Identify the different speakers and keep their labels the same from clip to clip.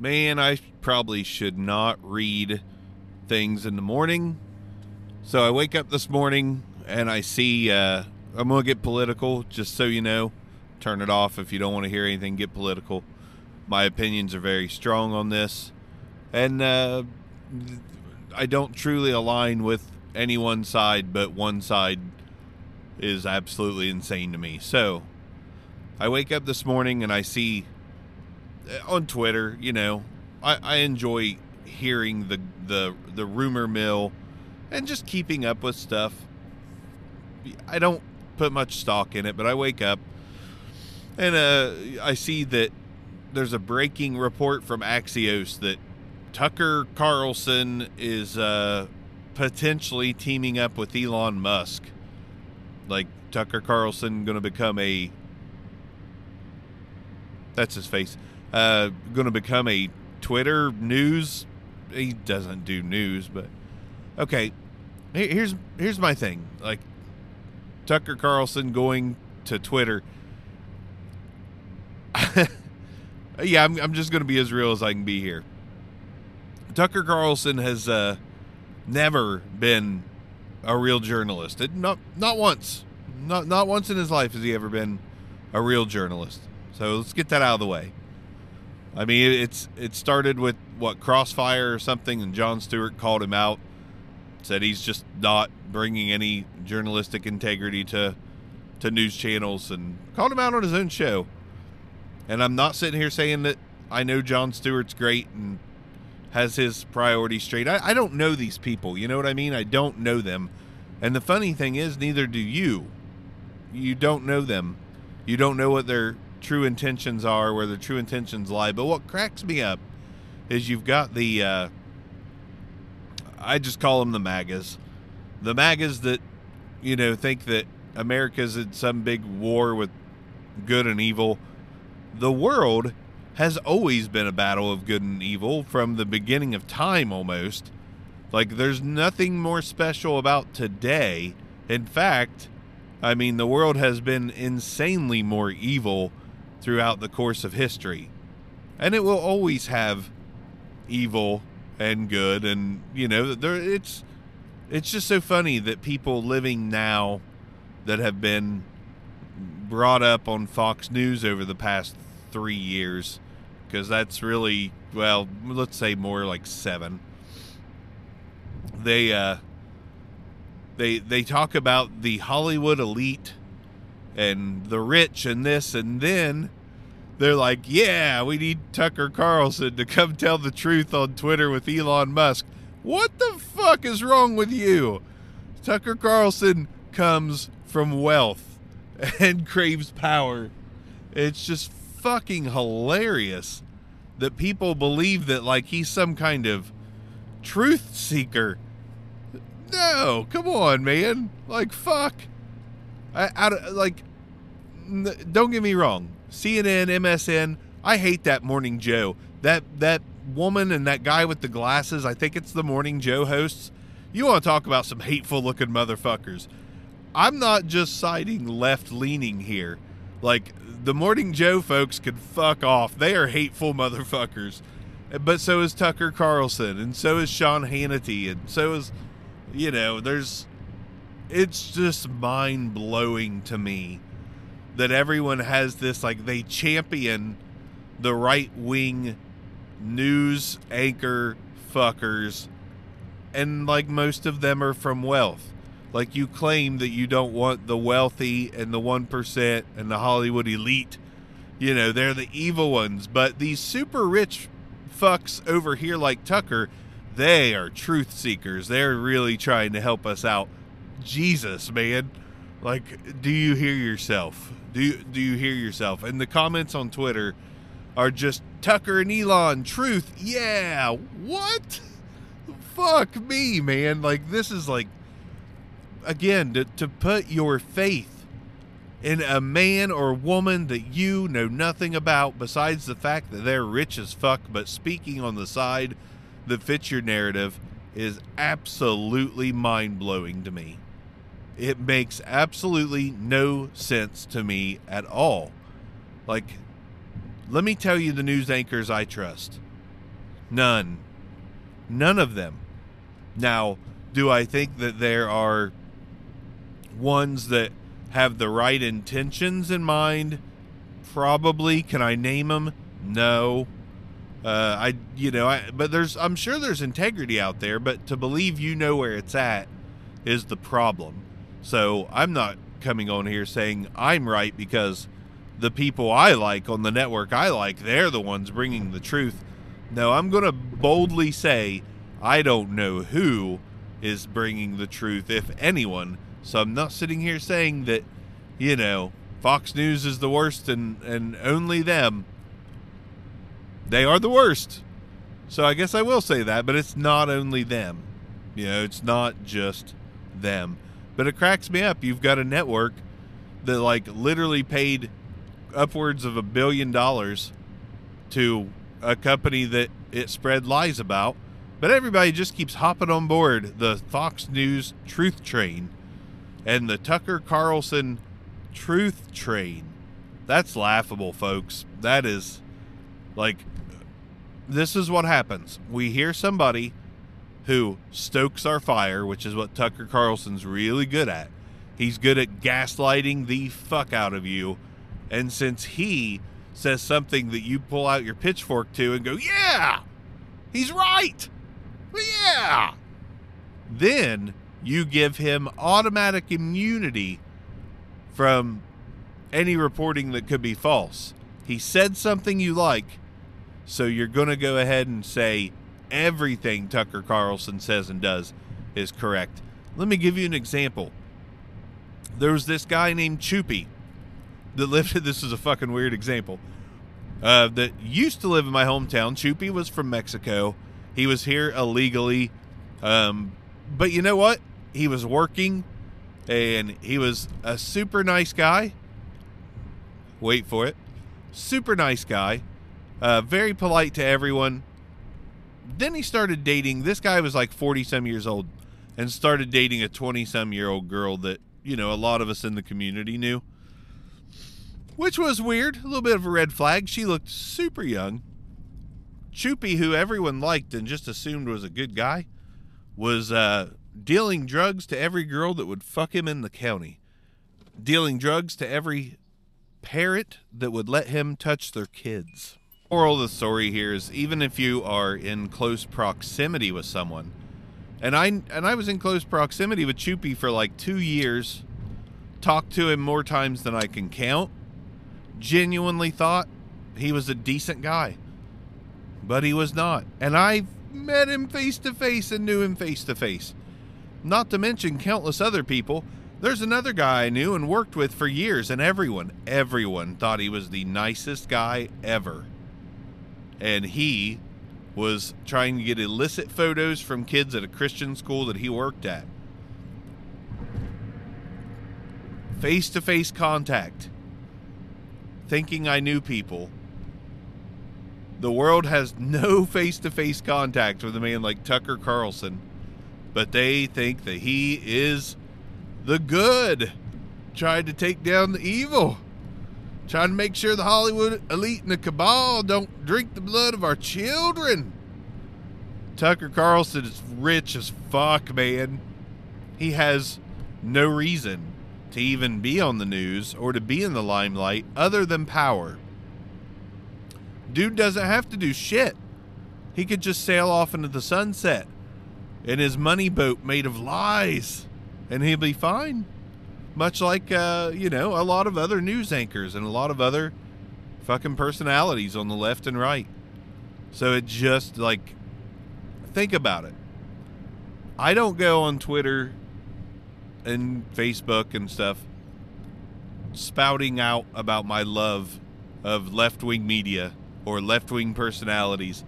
Speaker 1: man, I probably should not read things in the morning. So I wake up this morning and I see, uh, I'm going to get political, just so you know. Turn it off if you don't want to hear anything, get political. My opinions are very strong on this. And uh, I don't truly align with any one side, but one side is absolutely insane to me. So I wake up this morning and I see on Twitter, you know, I, I enjoy hearing the, the the rumor mill and just keeping up with stuff. I don't put much stock in it, but I wake up and uh, I see that there's a breaking report from Axios that Tucker Carlson is uh, potentially teaming up with Elon Musk. Like Tucker Carlson going to become a that's his face. Uh, going to become a Twitter news. He doesn't do news, but okay. Here's here's my thing. Like Tucker Carlson going to Twitter. yeah, I'm, I'm just going to be as real as I can be here. Tucker Carlson has uh, never been a real journalist. It, not not once. Not not once in his life has he ever been a real journalist. So let's get that out of the way. I mean, it's it started with what Crossfire or something, and Jon Stewart called him out, said he's just not bringing any journalistic integrity to to news channels, and called him out on his own show. And I'm not sitting here saying that I know Jon Stewart's great and has his priorities straight. I, I don't know these people. You know what I mean? I don't know them. And the funny thing is, neither do you. You don't know them. You don't know what their true intentions are, where their true intentions lie. But what cracks me up is you've got the, uh, I just call them the MAGAs. The MAGAs that, you know, think that America's in some big war with good and evil. The world has always been a battle of good and evil from the beginning of time almost. Like, there's nothing more special about today. In fact, I mean, the world has been insanely more evil throughout the course of history. And it will always have evil and good and you know there it's it's just so funny that people living now that have been brought up on Fox News over the past 3 years because that's really well, let's say more like 7. They uh they they talk about the Hollywood elite and the rich and this and then they're like, "Yeah, we need Tucker Carlson to come tell the truth on Twitter with Elon Musk." What the fuck is wrong with you? Tucker Carlson comes from wealth and craves power. It's just fucking hilarious that people believe that like he's some kind of truth seeker no, come on, man. Like fuck. I, I like. N- don't get me wrong. CNN, MSN. I hate that Morning Joe. That that woman and that guy with the glasses. I think it's the Morning Joe hosts. You want to talk about some hateful looking motherfuckers? I'm not just citing left leaning here. Like the Morning Joe folks could fuck off. They are hateful motherfuckers. But so is Tucker Carlson, and so is Sean Hannity, and so is you know, there's it's just mind blowing to me that everyone has this like they champion the right wing news anchor fuckers and like most of them are from wealth. Like you claim that you don't want the wealthy and the 1% and the Hollywood elite. You know, they're the evil ones, but these super rich fucks over here like Tucker they are truth seekers. They're really trying to help us out. Jesus, man. Like, do you hear yourself? Do you, do you hear yourself? And the comments on Twitter are just Tucker and Elon, truth. Yeah. What? Fuck me, man. Like, this is like, again, to, to put your faith in a man or woman that you know nothing about besides the fact that they're rich as fuck, but speaking on the side that fits your narrative is absolutely mind blowing to me. It makes absolutely no sense to me at all. Like, let me tell you the news anchors I trust None. None of them. Now, do I think that there are ones that have the right intentions in mind? Probably. Can I name them? No. Uh, I, you know, I, but there's, I'm sure there's integrity out there, but to believe you know where it's at is the problem. So I'm not coming on here saying I'm right because the people I like on the network I like, they're the ones bringing the truth. No, I'm going to boldly say I don't know who is bringing the truth, if anyone. So I'm not sitting here saying that, you know, Fox News is the worst and, and only them. They are the worst. So I guess I will say that, but it's not only them. You know, it's not just them. But it cracks me up. You've got a network that, like, literally paid upwards of a billion dollars to a company that it spread lies about. But everybody just keeps hopping on board the Fox News truth train and the Tucker Carlson truth train. That's laughable, folks. That is like this is what happens. We hear somebody who stokes our fire, which is what Tucker Carlson's really good at. He's good at gaslighting the fuck out of you. And since he says something that you pull out your pitchfork to and go, yeah, he's right. Yeah. Then you give him automatic immunity from any reporting that could be false. He said something you like, so you're going to go ahead and say everything Tucker Carlson says and does is correct. Let me give you an example. There was this guy named Chupi that lived. This is a fucking weird example. Uh, that used to live in my hometown. Chupi was from Mexico. He was here illegally, um, but you know what? He was working, and he was a super nice guy. Wait for it. Super nice guy uh, very polite to everyone. Then he started dating. This guy was like 40 some years old and started dating a 20 some year old girl that, you know, a lot of us in the community knew. Which was weird. A little bit of a red flag. She looked super young. Chupi, who everyone liked and just assumed was a good guy, was uh, dealing drugs to every girl that would fuck him in the county. Dealing drugs to every parent that would let him touch their kids moral of the story here is even if you are in close proximity with someone, and I and I was in close proximity with Chupi for like two years, talked to him more times than I can count. Genuinely thought he was a decent guy, but he was not. And I met him face to face and knew him face to face. Not to mention countless other people. There's another guy I knew and worked with for years, and everyone, everyone thought he was the nicest guy ever and he was trying to get illicit photos from kids at a Christian school that he worked at. Face to face contact. Thinking I knew people. The world has no face to face contact with a man like Tucker Carlson, but they think that he is the good, trying to take down the evil trying to make sure the Hollywood elite and the cabal don't drink the blood of our children. Tucker Carlson is rich as fuck, man. He has no reason to even be on the news or to be in the limelight other than power. Dude doesn't have to do shit. He could just sail off into the sunset in his money boat made of lies and he'll be fine much like uh, you know a lot of other news anchors and a lot of other fucking personalities on the left and right. So it just like think about it. I don't go on Twitter and Facebook and stuff spouting out about my love of left-wing media or left-wing personalities.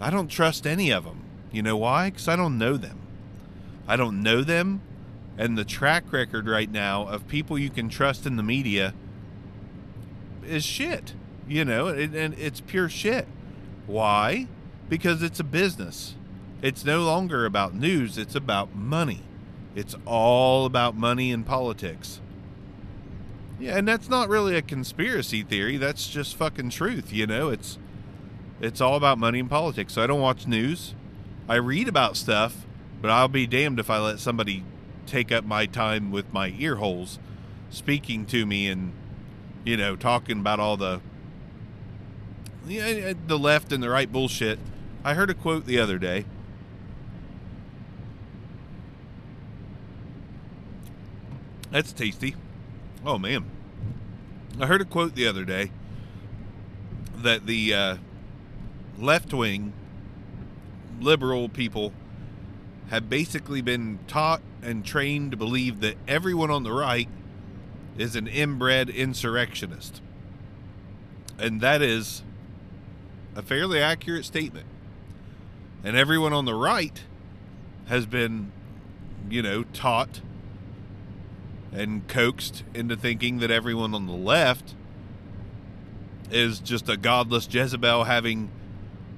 Speaker 1: I don't trust any of them. You know why? Cuz I don't know them. I don't know them and the track record right now of people you can trust in the media is shit. You know, and, and it's pure shit. Why? Because it's a business. It's no longer about news, it's about money. It's all about money and politics. Yeah, and that's not really a conspiracy theory. That's just fucking truth, you know? It's It's all about money and politics. So I don't watch news. I read about stuff, but I'll be damned if I let somebody take up my time with my ear holes speaking to me and you know talking about all the the left and the right bullshit. I heard a quote the other day. That's tasty. Oh man. I heard a quote the other day that the uh, left wing liberal people have basically been taught and trained to believe that everyone on the right is an inbred insurrectionist. And that is a fairly accurate statement. And everyone on the right has been, you know, taught and coaxed into thinking that everyone on the left is just a godless Jezebel having,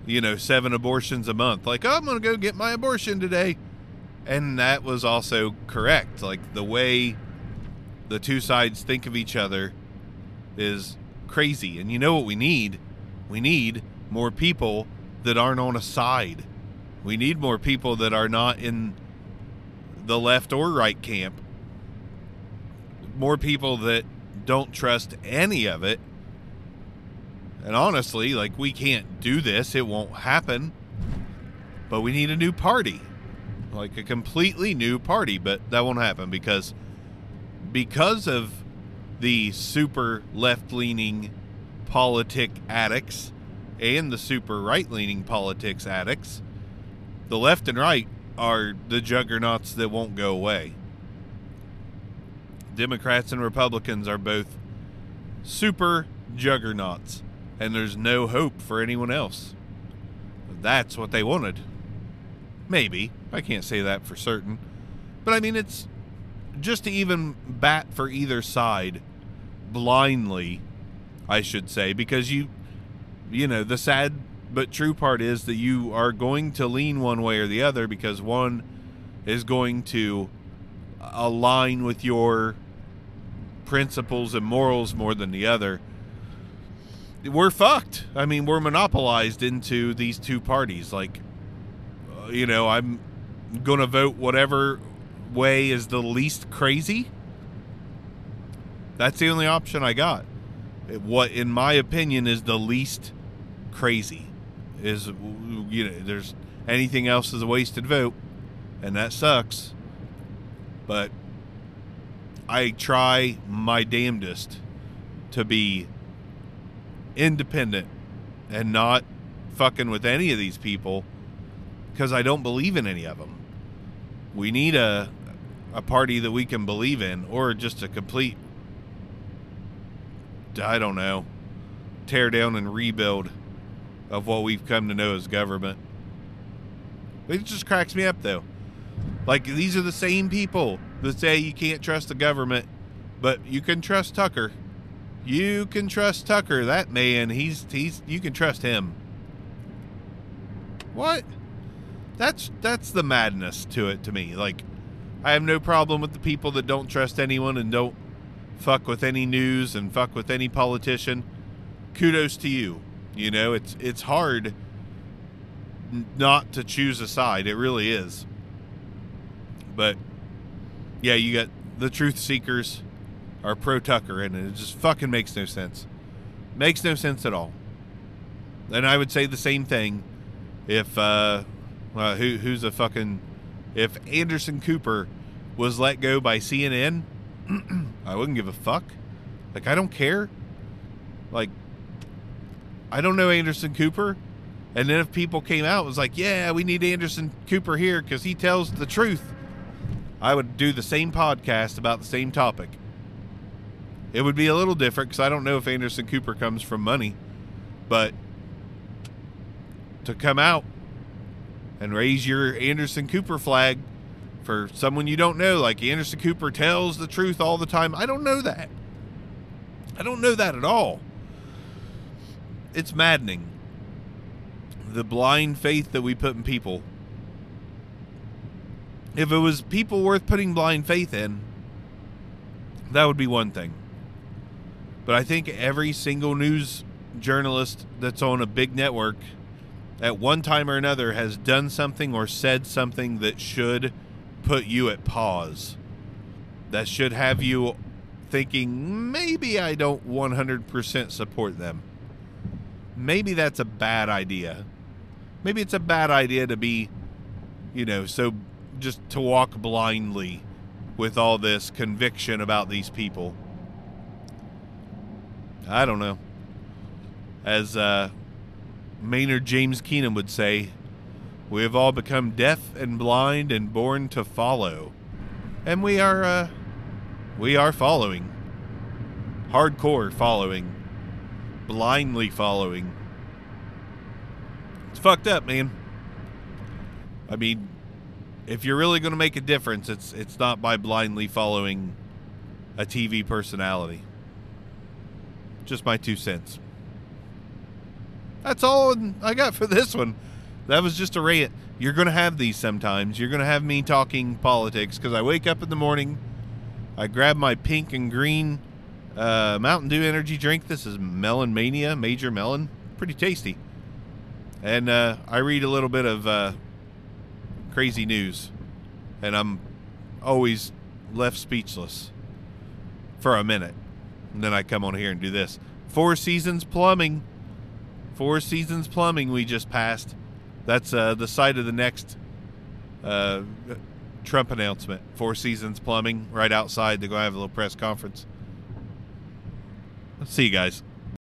Speaker 1: you know, seven abortions a month. Like, oh, I'm going to go get my abortion today. And that was also correct. Like, the way the two sides think of each other is crazy. And you know what we need? We need more people that aren't on a side. We need more people that are not in the left or right camp. More people that don't trust any of it. And honestly, like we can't do this, it won't happen. But we need a new party. Like a completely new party, but that won't happen because because of the super left-leaning politic addicts and the super right leaning politics addicts, the left and right are the juggernauts that won't go away. Democrats and Republicans are both super juggernauts, and there's no hope for anyone else. That's what they wanted. Maybe. I can't say that for certain. But I mean, it's just to even bat for either side blindly, I should say, because you you know, the sad but true part is that you are going to lean one way or the other because one is going to align with your principles and morals more than the other. We're fucked. I mean, we're monopolized into these two parties. Like, you know, I'm going to vote whatever way is the least crazy. That's the only option I got. What, in my opinion, is the least crazy. Is you know, there's anything else is a wasted vote, and that sucks. But I try my damnedest to be independent and not fucking with any of these people because I don't believe in any of them. We need a a party that we can believe in or just a complete I don't know tear down and rebuild of what we've come to know as government. It just cracks me up though. Like these are the same people that say you can't trust the government, but you can trust Tucker. You can trust Tucker. That man, he's he's you can trust him. What? That's that's the madness to it to me. Like I have no problem with the people that don't trust anyone and don't fuck with any news and fuck with any politician. Kudos to you. You know, it's it's hard not to choose a side. It really is. But yeah, you got the truth seekers are pro Tucker, and it just fucking makes no sense. Makes no sense at all. And I would say the same thing if uh, uh who who's a fucking if Anderson Cooper was let go by CNN, I wouldn't give a fuck. Like I don't care. Like I don't know Anderson Cooper. And then if people came out was like, yeah, we need Anderson Cooper here because he tells the truth, I would do the same podcast about the same topic. It would be a little different because I don't know if Anderson Cooper comes from money, but to come out and raise your Anderson Cooper flag for someone you don't know, like Anderson Cooper tells the truth all the time, I don't know that. I don't know that at all it's maddening. The blind faith that we put in people. If it was people worth putting blind faith in, that would be one thing. But I think every single news journalist that's on a big network at one time or another has done something or said something that should put you at pause. That should have you thinking maybe I don't 100% support them. Maybe that's a bad idea. Maybe it's a bad idea to be, you know, so just to walk blindly with all this conviction about these people. I don't know. As uh, Maynard James Keenan would say, we have all become deaf and blind and born to follow. And we are, uh, we are following. Hardcore following. Blindly following. It's fucked up, man. I mean, if you're really going to make a difference, it's it's not by blindly following a TV personality. Just my two cents. That's all I got for this one. That was just a rant. You're going to have these sometimes. You're going to have me talking politics because I wake up in the morning, I grab my pink and green uh, Mountain Dew energy drink. This is Melon Mania, Major Melon. Pretty tasty. And uh, I read a little bit of uh, crazy news, and I'm always left speechless for a minute. And then I come on here and do this. Four Seasons Plumbing. Four Seasons Plumbing we just passed. That's uh, the site of the next uh, Trump announcement. Four Seasons Plumbing right outside. They're going to have a little press conference. Let's see you guys.